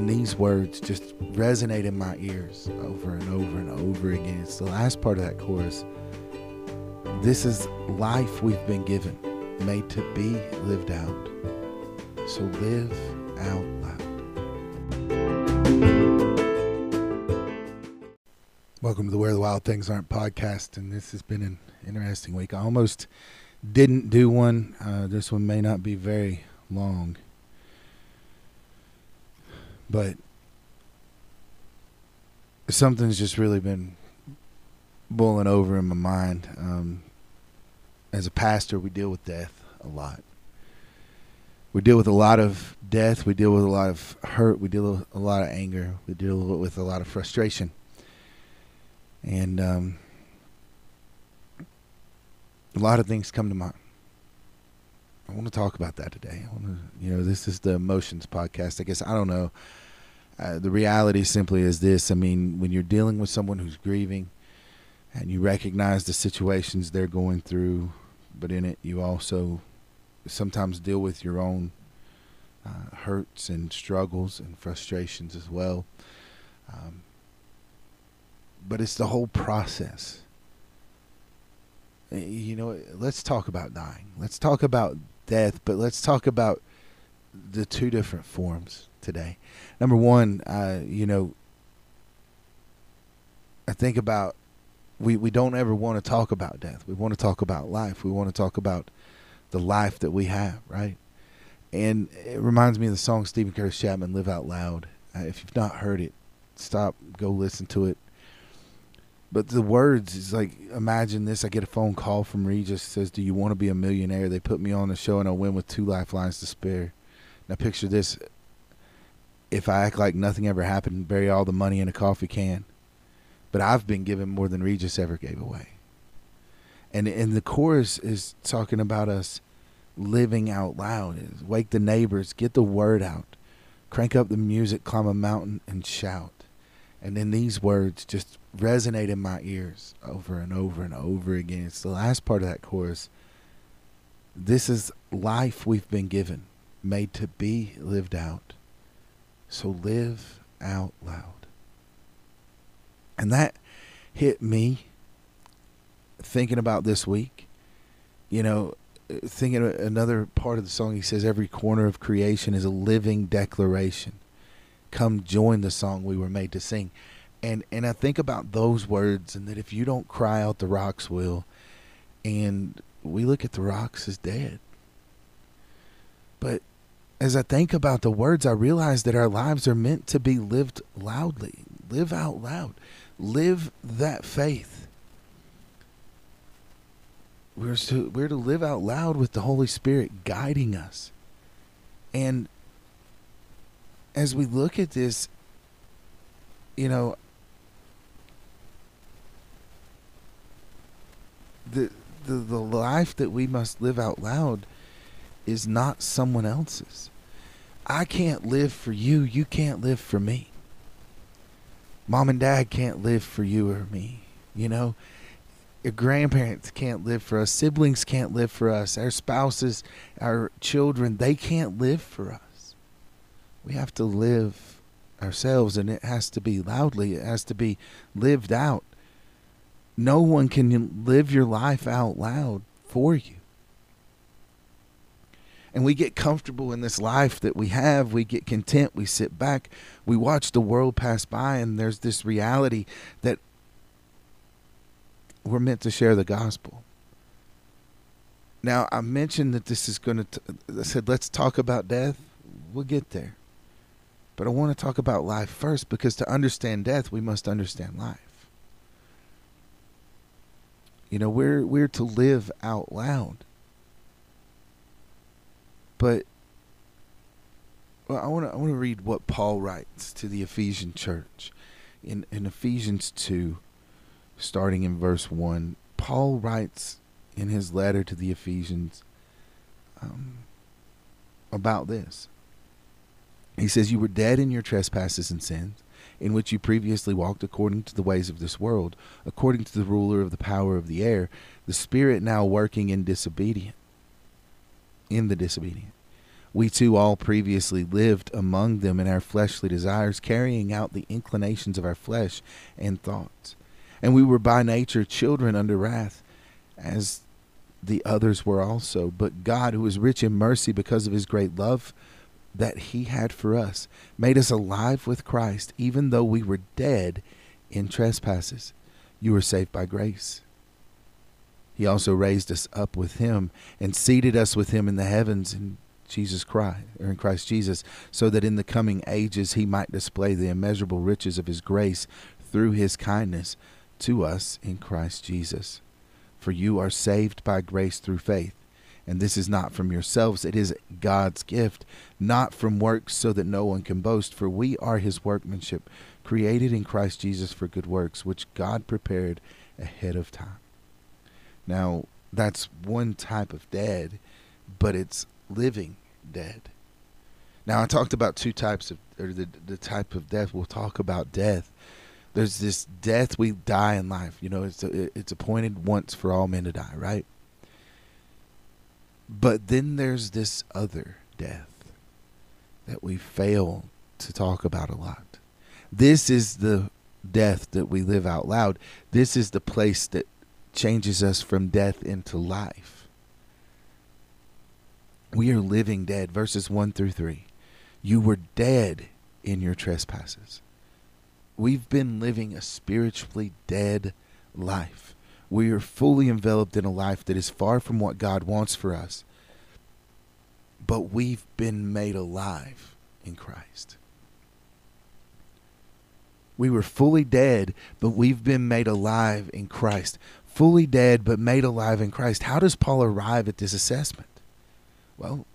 and these words just resonate in my ears over and over and over again. It's the last part of that chorus. This is life we've been given, made to be lived out. So live out loud. Welcome to the Where the Wild Things Aren't podcast, and this has been an interesting week. I almost didn't do one. Uh, this one may not be very long but something's just really been boiling over in my mind. Um, as a pastor, we deal with death a lot. We deal with a lot of death. We deal with a lot of hurt. We deal with a lot of anger. We deal with a lot of frustration. And um, a lot of things come to mind. I want to talk about that today. I want to, you know, this is the emotions podcast. I guess I don't know uh, the reality simply is this I mean, when you're dealing with someone who's grieving and you recognize the situations they're going through, but in it, you also sometimes deal with your own uh, hurts and struggles and frustrations as well. Um, but it's the whole process. You know, let's talk about dying. Let's talk about death, but let's talk about the two different forms today. Number one, uh, you know, I think about we, we don't ever want to talk about death. We want to talk about life. We want to talk about the life that we have, right? And it reminds me of the song Steven Curtis Chapman, Live Out Loud. Uh, if you've not heard it, stop, go listen to it. But the words is like, imagine this. I get a phone call from Regis says, Do you want to be a millionaire? They put me on the show and I win with two lifelines to spare. Now picture this if I act like nothing ever happened, bury all the money in a coffee can. But I've been given more than Regis ever gave away. And and the chorus is talking about us living out loud. Wake the neighbors, get the word out, crank up the music, climb a mountain and shout. And then these words just resonate in my ears over and over and over again. It's the last part of that chorus. This is life we've been given, made to be lived out. So live out loud. And that hit me thinking about this week. You know, thinking another part of the song, he says, Every corner of creation is a living declaration. Come join the song we were made to sing. And and I think about those words and that if you don't cry out the rocks will and we look at the rocks as dead. But as I think about the words, I realize that our lives are meant to be lived loudly. Live out loud. Live that faith. We're to, we're to live out loud with the Holy Spirit guiding us. And as we look at this, you know, the, the the life that we must live out loud is not someone else's. I can't live for you. You can't live for me. Mom and dad can't live for you or me. You know, your grandparents can't live for us. Siblings can't live for us. Our spouses, our children, they can't live for us. We have to live ourselves, and it has to be loudly, it has to be lived out. No one can live your life out loud for you and we get comfortable in this life that we have. We get content. We sit back. We watch the world pass by, and there's this reality that we're meant to share the gospel. Now, I mentioned that this is going to, I said, let's talk about death. We'll get there. But I want to talk about life first because to understand death, we must understand life. You know, we're, we're to live out loud. But well, I want to I want to read what Paul writes to the Ephesian church in in Ephesians two, starting in verse one. Paul writes in his letter to the Ephesians um, about this. He says, "You were dead in your trespasses and sins." in which you previously walked according to the ways of this world, according to the ruler of the power of the air, the spirit now working in disobedience in the disobedient. We too all previously lived among them in our fleshly desires, carrying out the inclinations of our flesh and thoughts. And we were by nature children under wrath, as the others were also. But God, who is rich in mercy because of his great love that he had for us, made us alive with Christ, even though we were dead in trespasses. You were saved by grace. He also raised us up with him and seated us with him in the heavens in Jesus Christ or in Christ Jesus, so that in the coming ages he might display the immeasurable riches of his grace through his kindness to us in Christ Jesus. For you are saved by grace through faith, and this is not from yourselves, it is God's gift, not from works, so that no one can boast. For we are his workmanship, created in Christ Jesus for good works, which God prepared ahead of time. Now, that's one type of dead, but it's living dead. Now, I talked about two types of, or the, the type of death. We'll talk about death. There's this death we die in life. You know, it's a, it's appointed once for all men to die, right? But then there's this other death that we fail to talk about a lot. This is the death that we live out loud. This is the place that changes us from death into life. We are living dead. Verses 1 through 3. You were dead in your trespasses. We've been living a spiritually dead life. We are fully enveloped in a life that is far from what God wants for us. But we've been made alive in Christ. We were fully dead, but we've been made alive in Christ. Fully dead, but made alive in Christ. How does Paul arrive at this assessment? Well,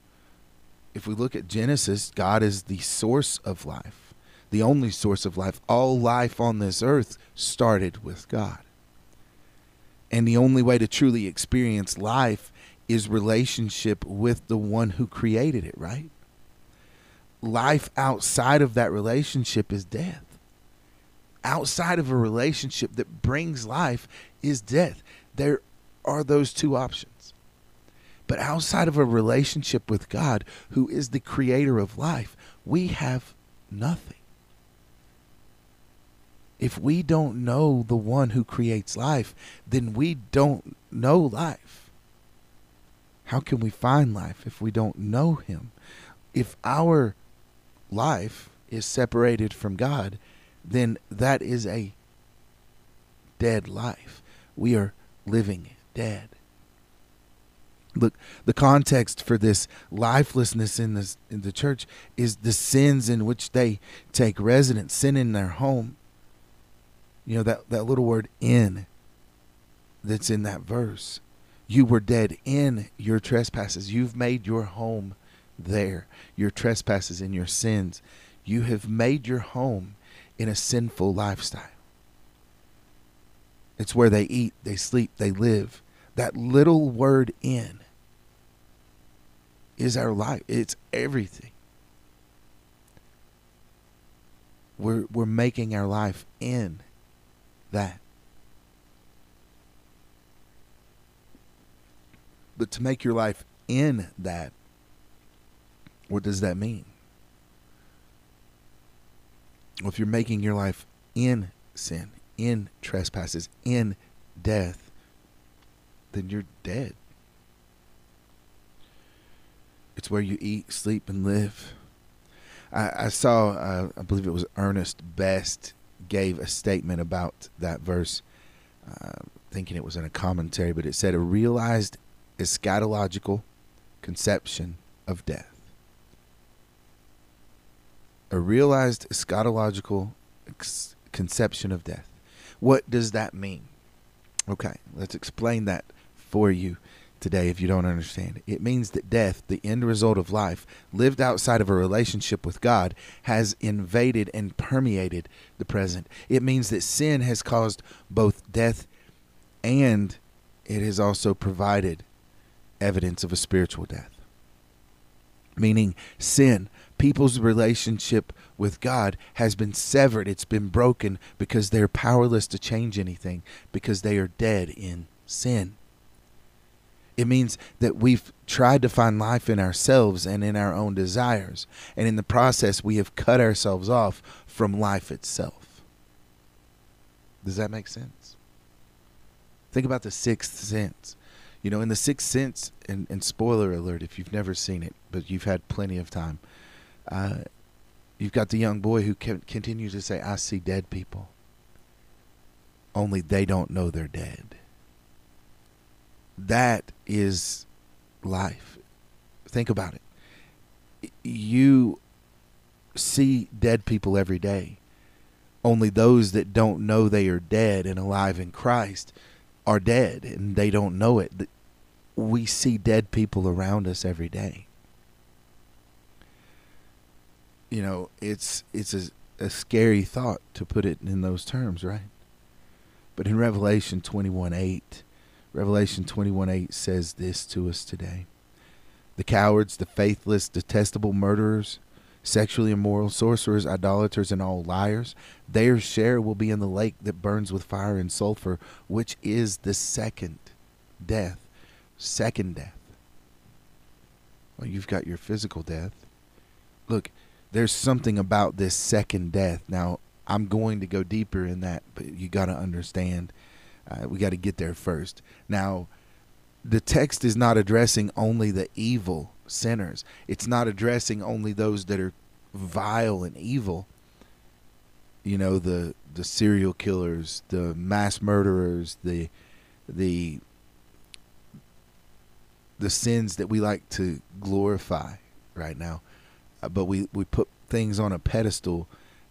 if we look at Genesis, God is the source of life, the only source of life. All life on this earth started with God. And the only way to truly experience life is relationship with the one who created it, right? Life outside of that relationship is death. Outside of a relationship that brings life is death. There are those two options. But outside of a relationship with God, who is the creator of life, we have nothing. If we don't know the one who creates life, then we don't know life. How can we find life if we don't know him? If our life is separated from God, then that is a dead life. We are living dead. Look, the context for this lifelessness in this in the church is the sins in which they take residence, sin in their home. You know that that little word in that's in that verse. You were dead in your trespasses. You've made your home there. Your trespasses and your sins. You have made your home in a sinful lifestyle. It's where they eat, they sleep, they live. That little word in is our life. It's everything. We're we're making our life in that. But to make your life in that, what does that mean? Well, if you're making your life in sin, in trespasses, in death, then you're dead. It's where you eat, sleep, and live. I, I saw, uh, I believe it was Ernest Best gave a statement about that verse, uh, thinking it was in a commentary, but it said a realized eschatological conception of death. A realized eschatological ex- conception of death. What does that mean? Okay, let's explain that for you today if you don't understand. It means that death, the end result of life, lived outside of a relationship with God, has invaded and permeated the present. It means that sin has caused both death and it has also provided evidence of a spiritual death. Meaning, sin, people's relationship with God has been severed, it's been broken because they're powerless to change anything, because they are dead in sin. It means that we've tried to find life in ourselves and in our own desires. And in the process, we have cut ourselves off from life itself. Does that make sense? Think about the sixth sense. You know, in the sixth sense, and, and spoiler alert if you've never seen it, but you've had plenty of time, uh, you've got the young boy who can, continues to say, I see dead people. Only they don't know they're dead. That is life. Think about it. You see dead people every day. Only those that don't know they are dead and alive in Christ are dead and they don't know it. We see dead people around us every day. You know, it's it's a, a scary thought to put it in those terms, right? But in Revelation 21 8, Revelation 21 8 says this to us today The cowards, the faithless, detestable murderers, sexually immoral, sorcerers, idolaters, and all liars, their share will be in the lake that burns with fire and sulfur, which is the second death. Second death. Well, you've got your physical death. Look, there's something about this second death. Now, I'm going to go deeper in that, but you got to understand. Uh, we got to get there first. Now, the text is not addressing only the evil sinners. It's not addressing only those that are vile and evil. You know, the the serial killers, the mass murderers, the the the sins that we like to glorify right now. Uh, but we, we put things on a pedestal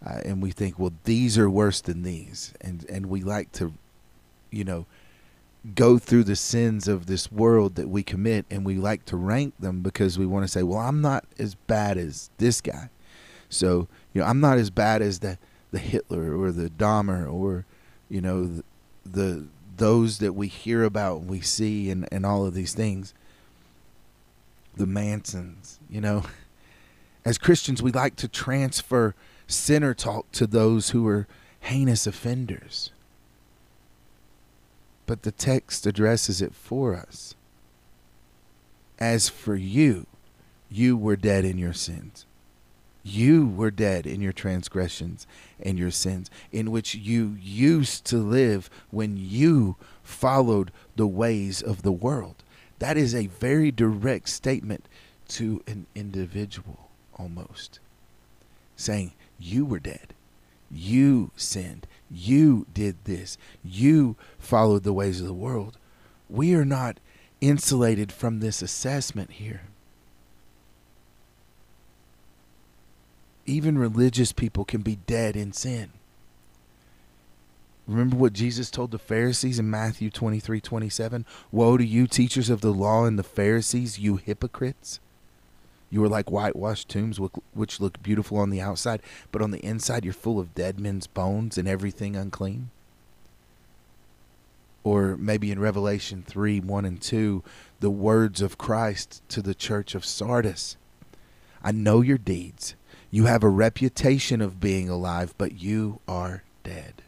uh, and we think, well, these are worse than these, and and we like to, you know, go through the sins of this world that we commit, and we like to rank them because we want to say, well, I'm not as bad as this guy, so you know, I'm not as bad as the the Hitler or the Dahmer or, you know, the, the those that we hear about and we see and, and all of these things. The mansons you know as christians we like to transfer sinner talk to those who are heinous offenders. But the text addresses it for us. As for you, you were dead in your sins. You were dead in your transgressions and your sins, in which you used to live when you followed the ways of the world. That is a very direct statement to an individual, almost saying, you were dead. You sinned. You did this. You followed the ways of the world. We are not insulated from this assessment here. Even religious people can be dead in sin. Remember what Jesus told the Pharisees in Matthew 23 27? Woe to you, teachers of the law and the Pharisees, you hypocrites! You are like whitewashed tombs, which look beautiful on the outside, but on the inside you're full of dead men's bones and everything unclean. Or maybe in Revelation 3 1 and 2, the words of Christ to the church of Sardis I know your deeds. You have a reputation of being alive, but you are dead.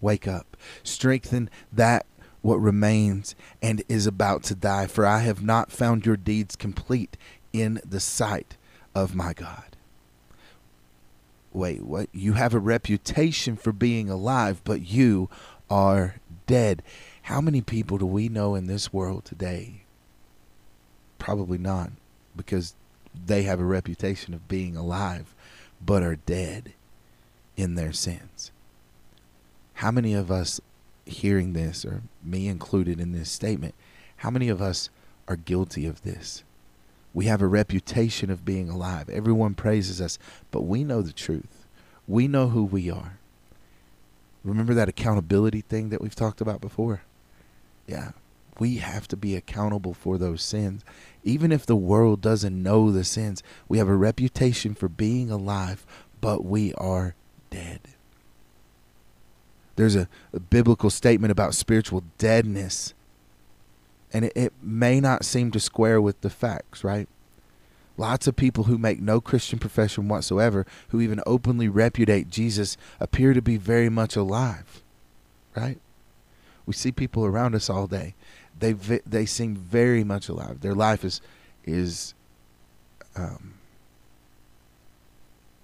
Wake up. Strengthen that what remains and is about to die, for I have not found your deeds complete in the sight of my God. Wait, what? You have a reputation for being alive, but you are dead. How many people do we know in this world today? Probably not, because they have a reputation of being alive, but are dead in their sins. How many of us hearing this, or me included in this statement, how many of us are guilty of this? We have a reputation of being alive. Everyone praises us, but we know the truth. We know who we are. Remember that accountability thing that we've talked about before? Yeah, we have to be accountable for those sins. Even if the world doesn't know the sins, we have a reputation for being alive, but we are dead there's a, a biblical statement about spiritual deadness. And it, it may not seem to square with the facts, right? Lots of people who make no Christian profession whatsoever, who even openly repudiate Jesus, appear to be very much alive, right? We see people around us all day. they they seem very much alive. Their life is is um,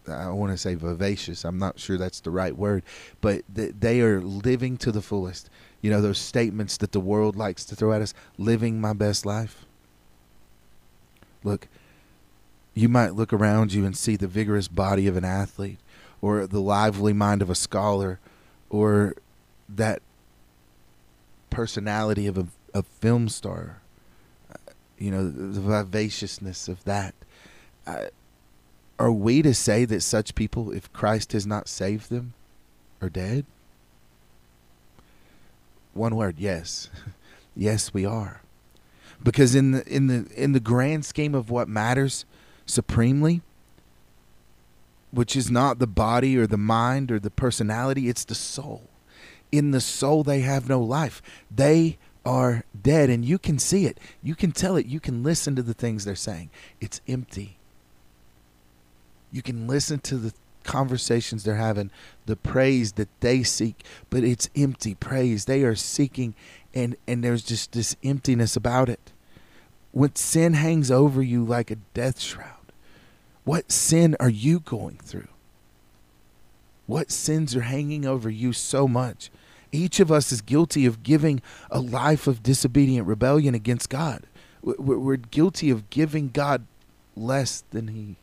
I want to say vivacious. I'm not sure that's the right word, but th- they are living to the fullest. You know those statements that the world likes to throw at us, living my best life. Look, you might look around you and see the vigorous body of an athlete or the lively mind of a scholar or that personality of a, a film star you know the vivaciousness of that uh, are we to say that such people if christ has not saved them are dead? One word yes. Yes we are. Because in the in the in the grand scheme of what matters supremely which is not the body or the mind or the personality it's the soul. In the soul they have no life. They are dead and you can see it. You can tell it. You can listen to the things they're saying. It's empty you can listen to the conversations they're having the praise that they seek but it's empty praise. They are seeking and and there's just this emptiness about it. When sin hangs over you like a death shroud what sin are you going through? What sins are hanging over you so much? Each of us is guilty of giving a life of disobedient rebellion against God. We're guilty of giving God less than he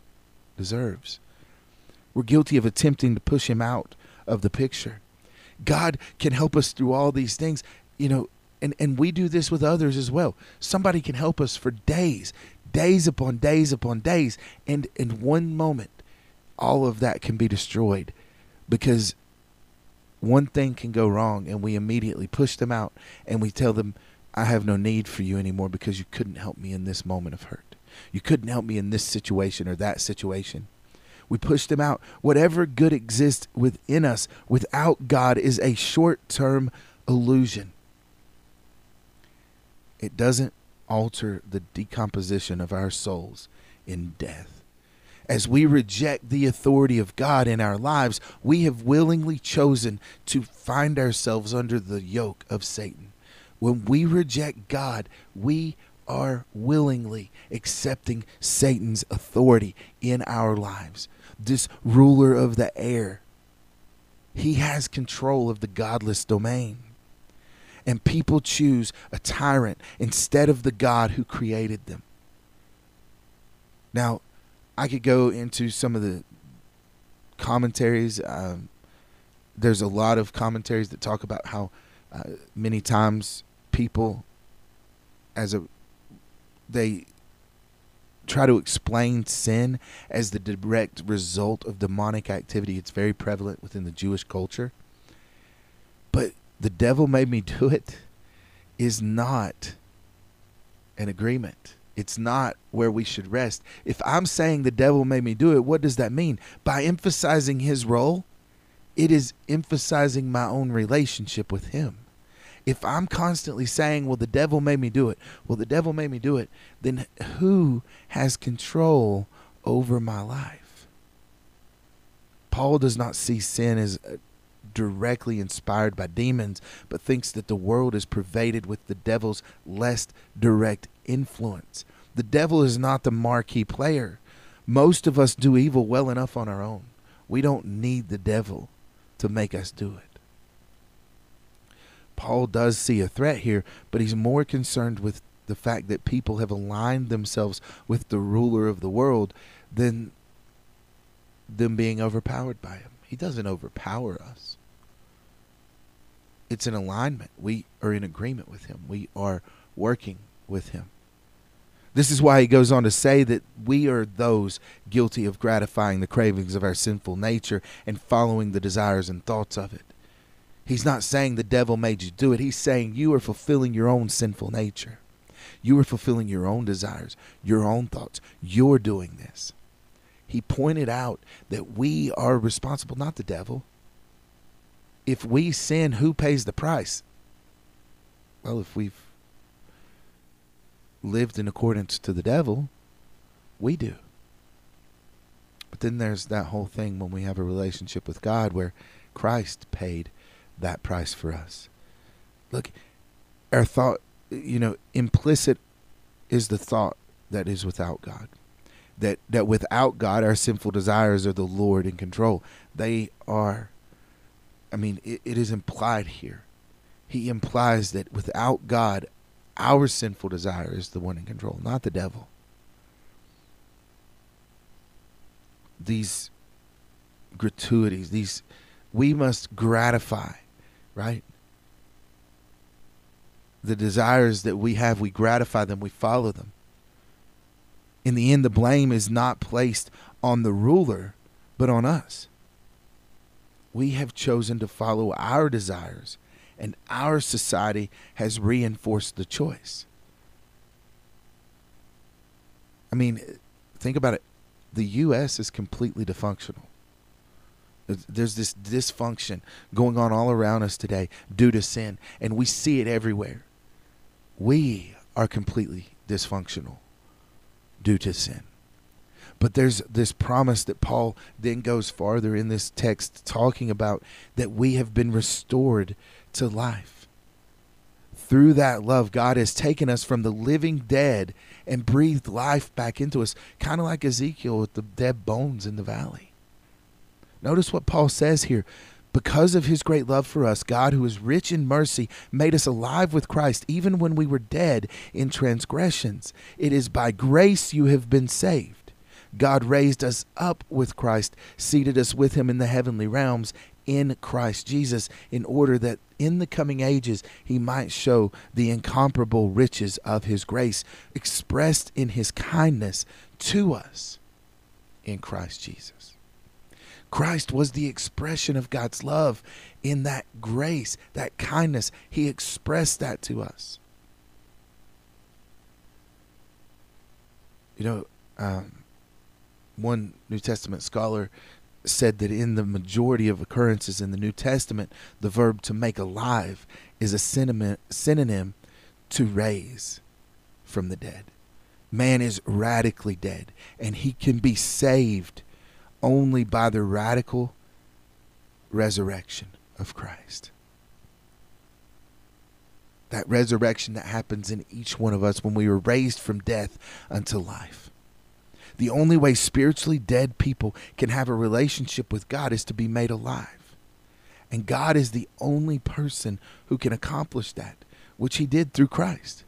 deserves. We're guilty of attempting to push him out of the picture. God can help us through all these things, you know, and, and we do this with others as well. Somebody can help us for days, days upon days upon days, and in one moment, all of that can be destroyed because one thing can go wrong and we immediately push them out and we tell them I have no need for you anymore because you couldn't help me in this moment of hurt. You couldn't help me in this situation or that situation. We push them out. Whatever good exists within us without God is a short term illusion. It doesn't alter the decomposition of our souls in death as we reject the authority of God in our lives, we have willingly chosen to find ourselves under the yoke of Satan. When we reject God, we are willingly accepting Satan's authority in our lives. This ruler of the air, he has control of the godless domain. And people choose a tyrant instead of the God who created them. Now, I could go into some of the commentaries. Um, there's a lot of commentaries that talk about how uh, many times people, as a, they try to explain sin as the direct result of demonic activity. It's very prevalent within the Jewish culture. But the devil made me do it is not an agreement. It's not where we should rest. If I'm saying the devil made me do it, what does that mean? By emphasizing his role, it is emphasizing my own relationship with him. If I'm constantly saying, well, the devil made me do it, well, the devil made me do it, then who has control over my life? Paul does not see sin as uh, directly inspired by demons, but thinks that the world is pervaded with the devil's less direct influence. The devil is not the marquee player. Most of us do evil well enough on our own. We don't need the devil to make us do it. Paul does see a threat here, but he's more concerned with the fact that people have aligned themselves with the ruler of the world than them being overpowered by him. He doesn't overpower us. It's an alignment. We are in agreement with him. We are working with him. This is why he goes on to say that we are those guilty of gratifying the cravings of our sinful nature and following the desires and thoughts of it. He's not saying the devil made you do it. He's saying you are fulfilling your own sinful nature. You are fulfilling your own desires, your own thoughts. You're doing this. He pointed out that we are responsible, not the devil. If we sin, who pays the price? Well, if we've lived in accordance to the devil, we do. But then there's that whole thing when we have a relationship with God where Christ paid that price for us. Look, our thought you know, implicit is the thought that is without God. That that without God, our sinful desires are the Lord in control. They are. I mean, it, it is implied here. He implies that without God, our sinful desire is the one in control, not the devil. These gratuities, these we must gratify, right? The desires that we have, we gratify them, we follow them. In the end, the blame is not placed on the ruler, but on us. We have chosen to follow our desires, and our society has reinforced the choice. I mean, think about it. The U.S. is completely dysfunctional. There's this dysfunction going on all around us today due to sin, and we see it everywhere. We are completely dysfunctional due to sin. But there's this promise that Paul then goes farther in this text talking about that we have been restored to life. Through that love, God has taken us from the living dead and breathed life back into us, kind of like Ezekiel with the dead bones in the valley. Notice what Paul says here. Because of his great love for us, God, who is rich in mercy, made us alive with Christ even when we were dead in transgressions. It is by grace you have been saved. God raised us up with Christ, seated us with him in the heavenly realms in Christ Jesus, in order that in the coming ages he might show the incomparable riches of his grace expressed in his kindness to us in Christ Jesus. Christ was the expression of God's love in that grace, that kindness. He expressed that to us. You know, um, one New Testament scholar said that in the majority of occurrences in the New Testament, the verb to make alive is a synonym, synonym to raise from the dead. Man is radically dead, and he can be saved only by the radical resurrection of Christ. That resurrection that happens in each one of us when we were raised from death unto life. The only way spiritually dead people can have a relationship with God is to be made alive. And God is the only person who can accomplish that, which He did through Christ.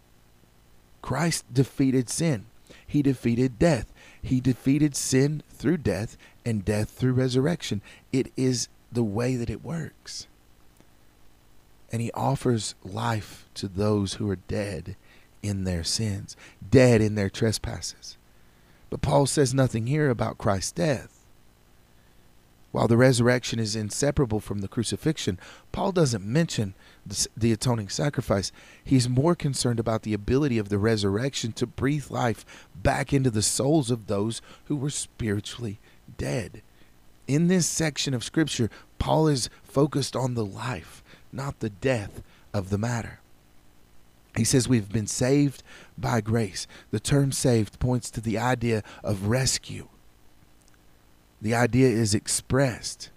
Christ defeated sin, He defeated death, He defeated sin through death, and death through resurrection. It is the way that it works. And he offers life to those who are dead in their sins, dead in their trespasses. But Paul says nothing here about Christ's death. While the resurrection is inseparable from the crucifixion, Paul doesn't mention the, atoning sacrifice. He's more concerned about the ability of the resurrection to breathe life back into the souls of those who were spiritually dead. In this section of Scripture, Paul is focused on the life, not the death of the matter. He says we've been saved by grace. The term saved points to the idea of rescue. The idea is expressed.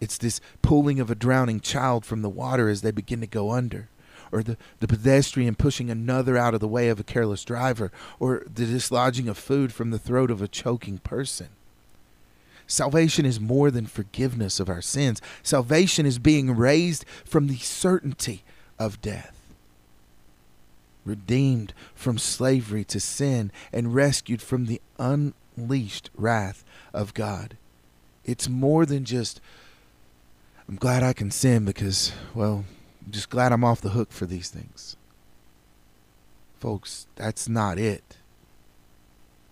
It's this pulling of a drowning child from the water as they begin to go under, or the, the pedestrian pushing another out of the way of a careless driver, or the dislodging of food from the throat of a choking person. Salvation is more than forgiveness of our sins. Salvation is being raised from the certainty of death, redeemed from slavery to sin, and rescued from the unleashed wrath of God. It's more than just, I'm glad I can sin because, well, I'm just glad I'm off the hook for these things. Folks, that's not it.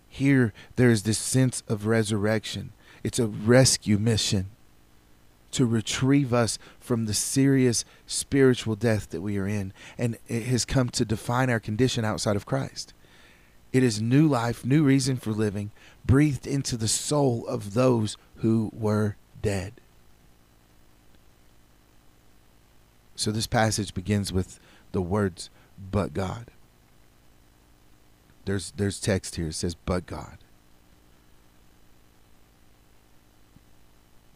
Here, there's this sense of resurrection it's a rescue mission to retrieve us from the serious spiritual death that we are in. And it has come to define our condition outside of Christ. It is new life, new reason for living, breathed into the soul of those who were dead. So this passage begins with the words, but God. There's there's text here. It says, but God.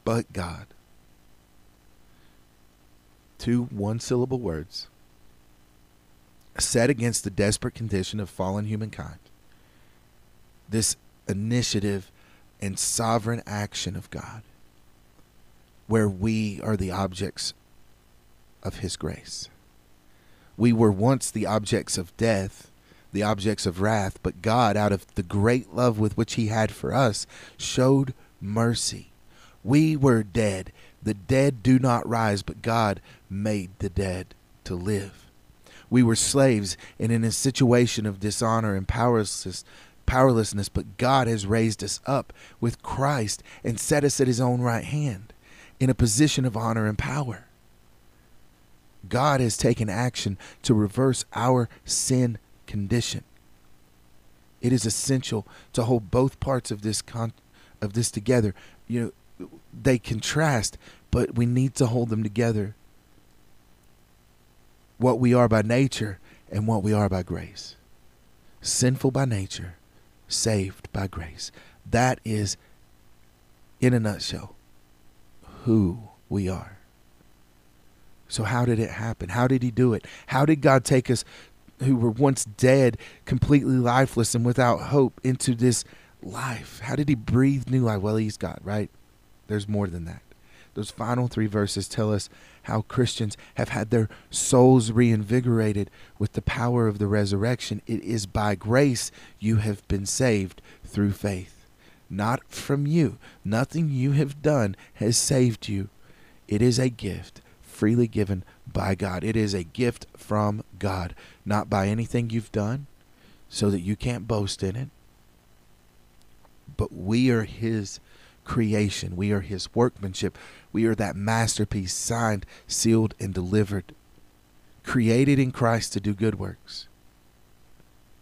But God. Two one syllable words. set against the desperate condition of fallen humankind. This initiative and sovereign action of God, where we are the objects of His grace. We were once the objects of death, the objects of wrath, but God, out of the great love with which He had for us, showed mercy. We were dead. The dead do not rise, but God made the dead to live. We were slaves and in a situation of dishonor and powerlessness, powerlessness, but God has raised us up with Christ and set us at his own right hand in a position of honor and power. God has taken action to reverse our sin condition. It is essential to hold both parts of this con- of this together. You know, they contrast, but we need to hold them together. What we are by nature and what we are by grace. Sinful by nature, saved by grace. That is, in a nutshell, who we are. So, how did it happen? How did He do it? How did God take us, who were once dead, completely lifeless and without hope, into this life? How did He breathe new life? Well, He's God, right? There's more than that. Those final three verses tell us how Christians have had their souls reinvigorated with the power of the resurrection. It is by grace you have been saved through faith, not from you. Nothing you have done has saved you. It is a gift freely given by God. It is a gift from God, not by anything you've done, so that you can't boast in it. But we are His creation. We are His workmanship. We are that masterpiece, signed, sealed, and delivered, created in Christ to do good works,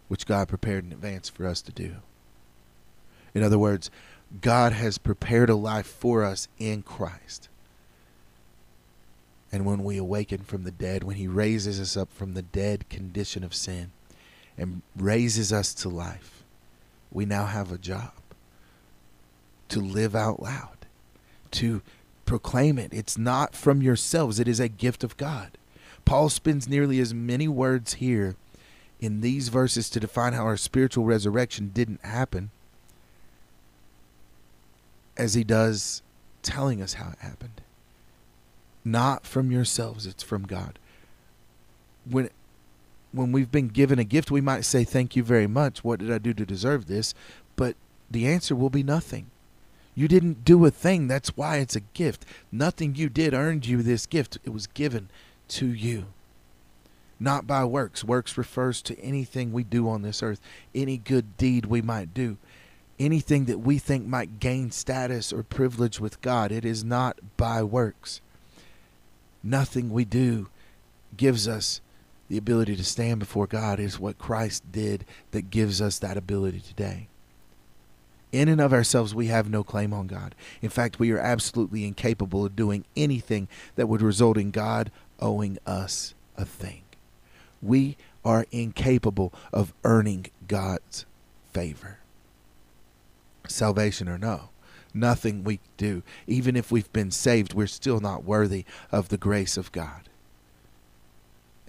which God prepared in advance for us to do. In other words, God has prepared a life for us in Christ. And when we awaken from the dead, when He raises us up from the dead condition of sin and raises us to life, we now have a job to live out loud, to proclaim it. It's not from yourselves, it is a gift of God. Paul spends nearly as many words here in these verses to define how our spiritual resurrection didn't happen as he does telling us how it happened. Not from yourselves, it's from God. When when we've been given a gift, we might say, Thank you very much. What did I do to deserve this? But the answer will be nothing. You didn't do a thing. That's why it's a gift. Nothing you did earned you this gift. It was given to you. Not by works. Works refers to anything we do on this earth, any good deed we might do, anything that we think might gain status or privilege with God. It is not by works. Nothing we do gives us the ability to stand before God. It is what Christ did that gives us that ability today. In and of ourselves, we have no claim on God. In fact, we are absolutely incapable of doing anything that would result in God owing us a thing. We are incapable of earning God's favor. Salvation or no, nothing we do. Even if we've been saved, we're still not worthy of the grace of God.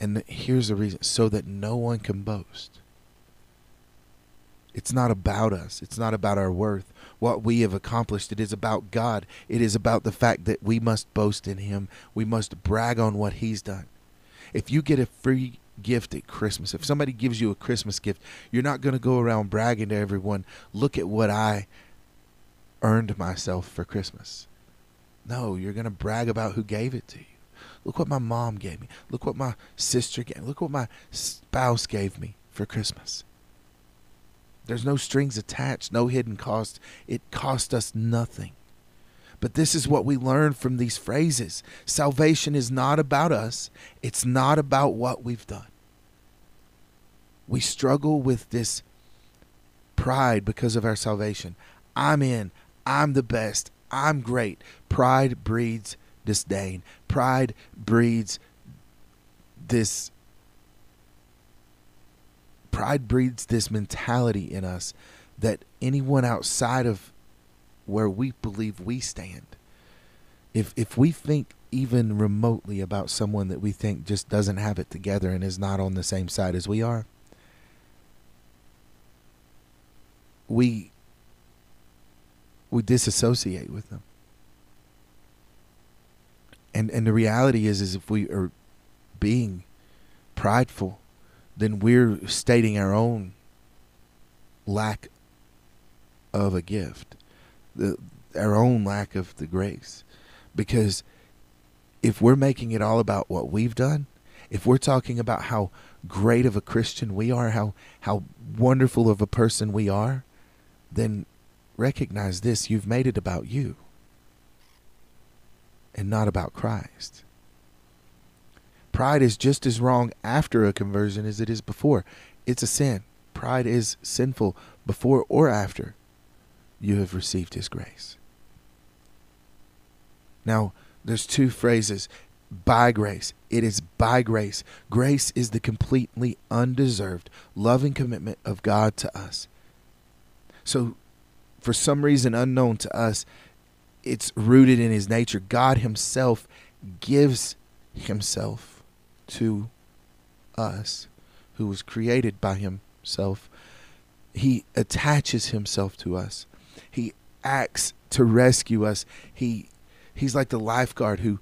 And here's the reason so that no one can boast. It's not about us. It's not about our worth, what we have accomplished. It is about God. It is about the fact that we must boast in Him. We must brag on what He's done. If you get a free gift at Christmas, if somebody gives you a Christmas gift, you're not going to go around bragging to everyone, look at what I earned myself for Christmas. No, you're going to brag about who gave it to you. Look what my mom gave me. Look what my sister gave. Look what my spouse gave me for Christmas. There's no strings attached, no hidden cost. It cost us nothing. But this is what we learn from these phrases. Salvation is not about us, it's not about what we've done. We struggle with this pride because of our salvation. I'm in, I'm the best, I'm great. Pride breeds disdain, pride breeds this pride breeds this mentality in us that anyone outside of where we believe we stand, if if we think even remotely about someone that we think just doesn't have it together and is not on the same side as we are, we we disassociate with them. And and the reality is is if we are being prideful, then we're stating our own lack of a gift, the our own lack of the grace. Because if we're making it all about what we've done, if we're talking about how great of a Christian we are, how how wonderful of a person we are, then recognize this, you've made it about you and not about Christ. Pride is just as wrong after a conversion as it is before. It's a sin. Pride is sinful before or after you have received his grace. Now, there's two phrases by grace. It is by grace. Grace is the completely undeserved, loving commitment of God to us. So, for some reason unknown to us, it's rooted in his nature. God himself gives himself to us, who was created by himself. He attaches himself to us. He acts to rescue us. He he's like the lifeguard who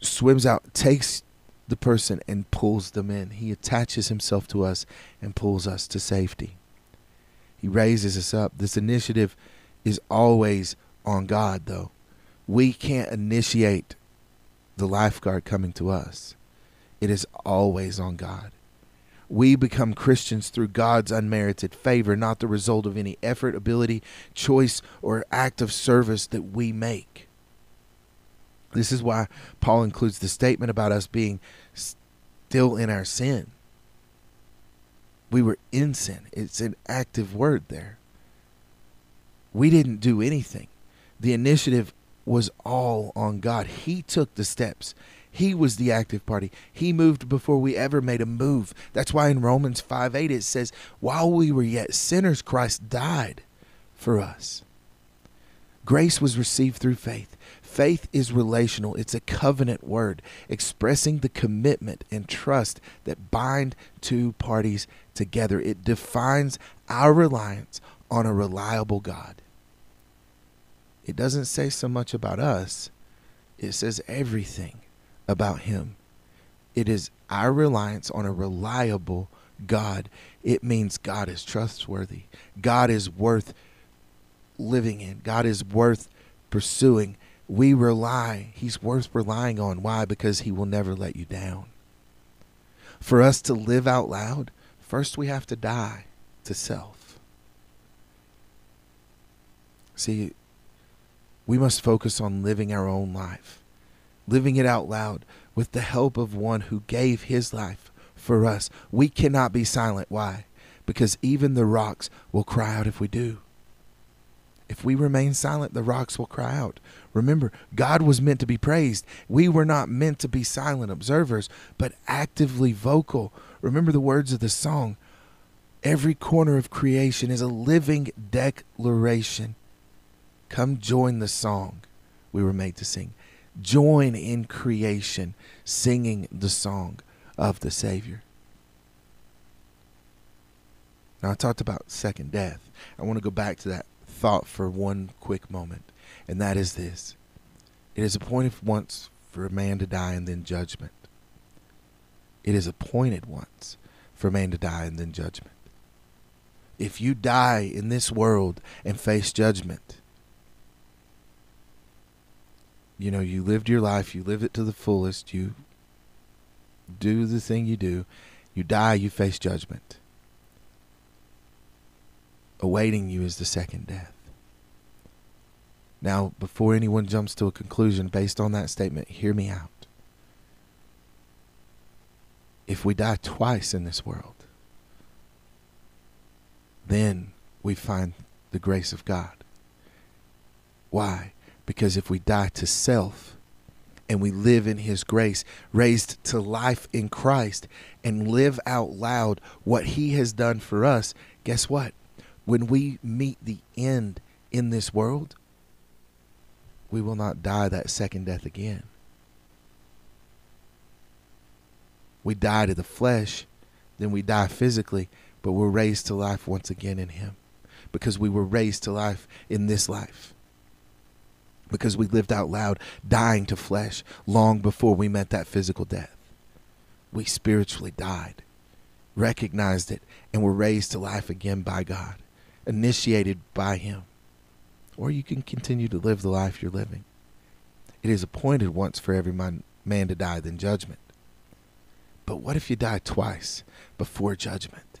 swims out, takes the person and pulls them in. He attaches himself to us and pulls us to safety. He raises us up. This initiative is always on God, though. We can't initiate the lifeguard coming to us, it is always on God. We become Christians through God's unmerited favor, not the result of any effort, ability, choice, or act of service that we make. This is why Paul includes the statement about us being still in our sin. We were in sin. It's an active word there. We didn't do anything. The initiative was all on God. He took the steps. He was the active party. He moved before we ever made a move. That's why in Romans 5 8 it says, While we were yet sinners, Christ died for us. Grace was received through faith. Faith is relational, it's a covenant word expressing the commitment and trust that bind two parties together. It defines our reliance on a reliable God. It doesn't say so much about us, it says everything about Him. It is our reliance on a reliable God. It means God is trustworthy. God is worth living in. God is worth pursuing we rely, he's worth relying on. Why? Because he will never let you down. For us to live out loud, first we have to die to self. See, we must focus on living our own life, living it out loud with the help of one who gave his life for us. We cannot be silent. Why? Because even the rocks will cry out if we do. If we remain silent, the rocks will cry out. Remember, God was meant to be praised. We were not meant to be silent observers, but actively vocal. Remember the words of the song Every corner of creation is a living declaration. Come join the song we were made to sing. Join in creation, singing the song of the Savior. Now, I talked about second death. I want to go back to that thought for one quick moment, and that is this it is appointed once for a man to die and then judgment. It is appointed once for a man to die and then judgment. If you die in this world and face judgment, you know, you lived your life, you live it to the fullest, you do the thing you do, you die, you face judgment. Awaiting you is the second death. Now, before anyone jumps to a conclusion based on that statement, hear me out. If we die twice in this world, then we find the grace of God. Why? Because if we die to self and we live in His grace, raised to life in Christ, and live out loud what He has done for us, guess what? When we meet the end in this world, we will not die that second death again. We die to the flesh, then we die physically, but we're raised to life once again in Him because we were raised to life in this life. Because we lived out loud, dying to flesh long before we met that physical death. We spiritually died, recognized it, and were raised to life again by God, initiated by Him. Or you can continue to live the life you're living. It is appointed once for every man, man to die, then judgment. But what if you die twice before judgment?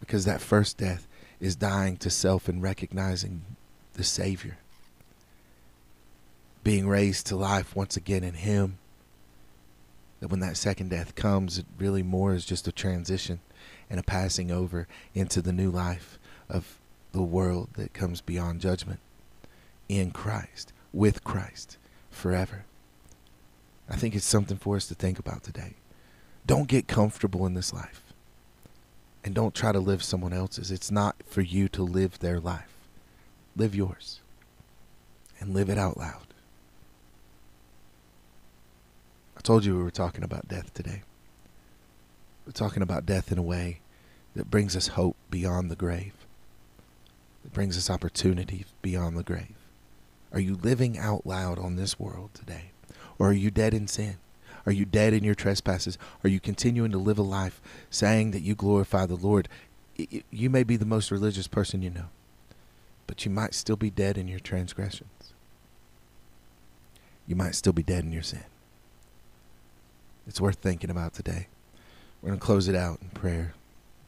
Because that first death is dying to self and recognizing the Savior. Being raised to life once again in Him. That when that second death comes, it really more is just a transition and a passing over into the new life of the world that comes beyond judgment in Christ, with Christ, forever. I think it's something for us to think about today. Don't get comfortable in this life. And don't try to live someone else's. It's not for you to live their life. Live yours. And live it out loud. I told you we were talking about death today. We're talking about death in a way that brings us hope beyond the grave, that brings us opportunity beyond the grave. Are you living out loud on this world today? Or are you dead in sin? Are you dead in your trespasses? Are you continuing to live a life saying that you glorify the Lord? You may be the most religious person you know, but you might still be dead in your transgressions. You might still be dead in your sin. It's worth thinking about today. We're going to close it out in prayer,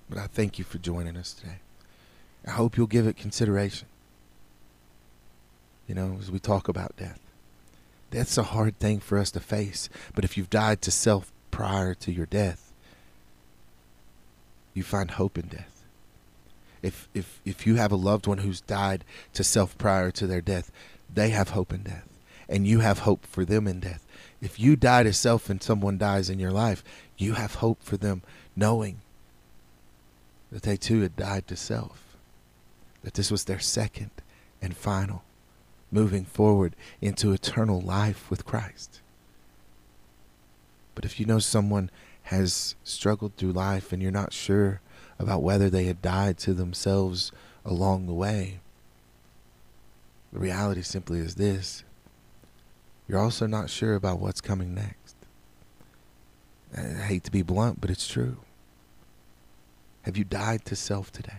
but I thank you for joining us today. I hope you'll give it consideration. You know, as we talk about death. That's a hard thing for us to face. But if you've died to self prior to your death, you find hope in death. If if if you have a loved one who's died to self prior to their death, they have hope in death. And you have hope for them in death. If you die to self and someone dies in your life, you have hope for them knowing that they too had died to self. That this was their second and final moving forward into eternal life with Christ. But if you know someone has struggled through life and you're not sure about whether they had died to themselves along the way, the reality simply is this you're also not sure about what's coming next. I hate to be blunt, but it's true. Have you died to self today?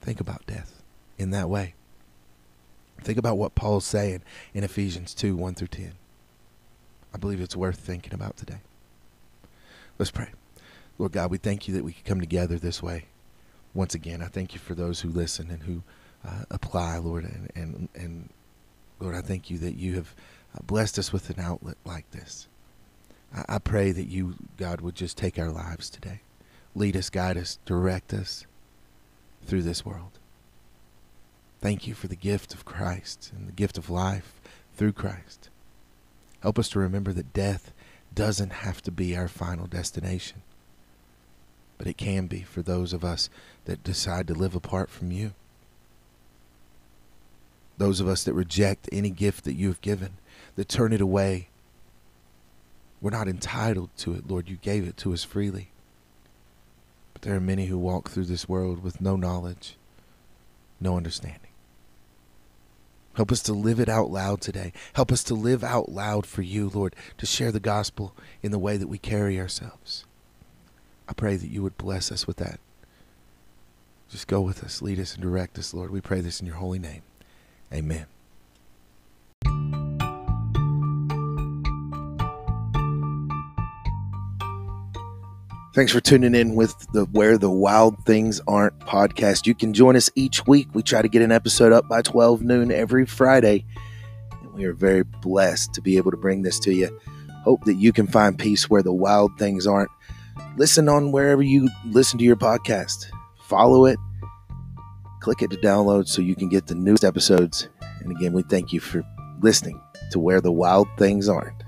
Think about death in that way. Think about what Paul's saying in Ephesians 2 1 through 10. I believe it's worth thinking about today. Let's pray. Lord God, we thank you that we can come together this way. Once again, I thank you for those who listen and who uh, apply, Lord. And, and, and Lord, I thank you that you have uh, blessed us with an outlet like this. I, I pray that you, God, would just take our lives today. Lead us, guide us, direct us through this world. Thank you for the gift of Christ and the gift of life through Christ. Help us to remember that death doesn't have to be our final destination, but it can be for those of us that decide to live apart from you. Those of us that reject any gift that you have given, that turn it away. We're not entitled to it, Lord. You gave it to us freely. But there are many who walk through this world with no knowledge, no understanding. Help us to live it out loud today. Help us to live out loud for you, Lord, to share the gospel in the way that we carry ourselves. I pray that you would bless us with that. Just go with us, lead us, and direct us, Lord. We pray this in your holy name. Amen. Thanks for tuning in with the Where the Wild Things Aren't podcast. You can join us each week. We try to get an episode up by 12 noon every Friday. And we are very blessed to be able to bring this to you. Hope that you can find peace where the wild things aren't. Listen on wherever you listen to your podcast. Follow it. Click it to download so you can get the newest episodes. And again, we thank you for listening to Where the Wild Things Aren't.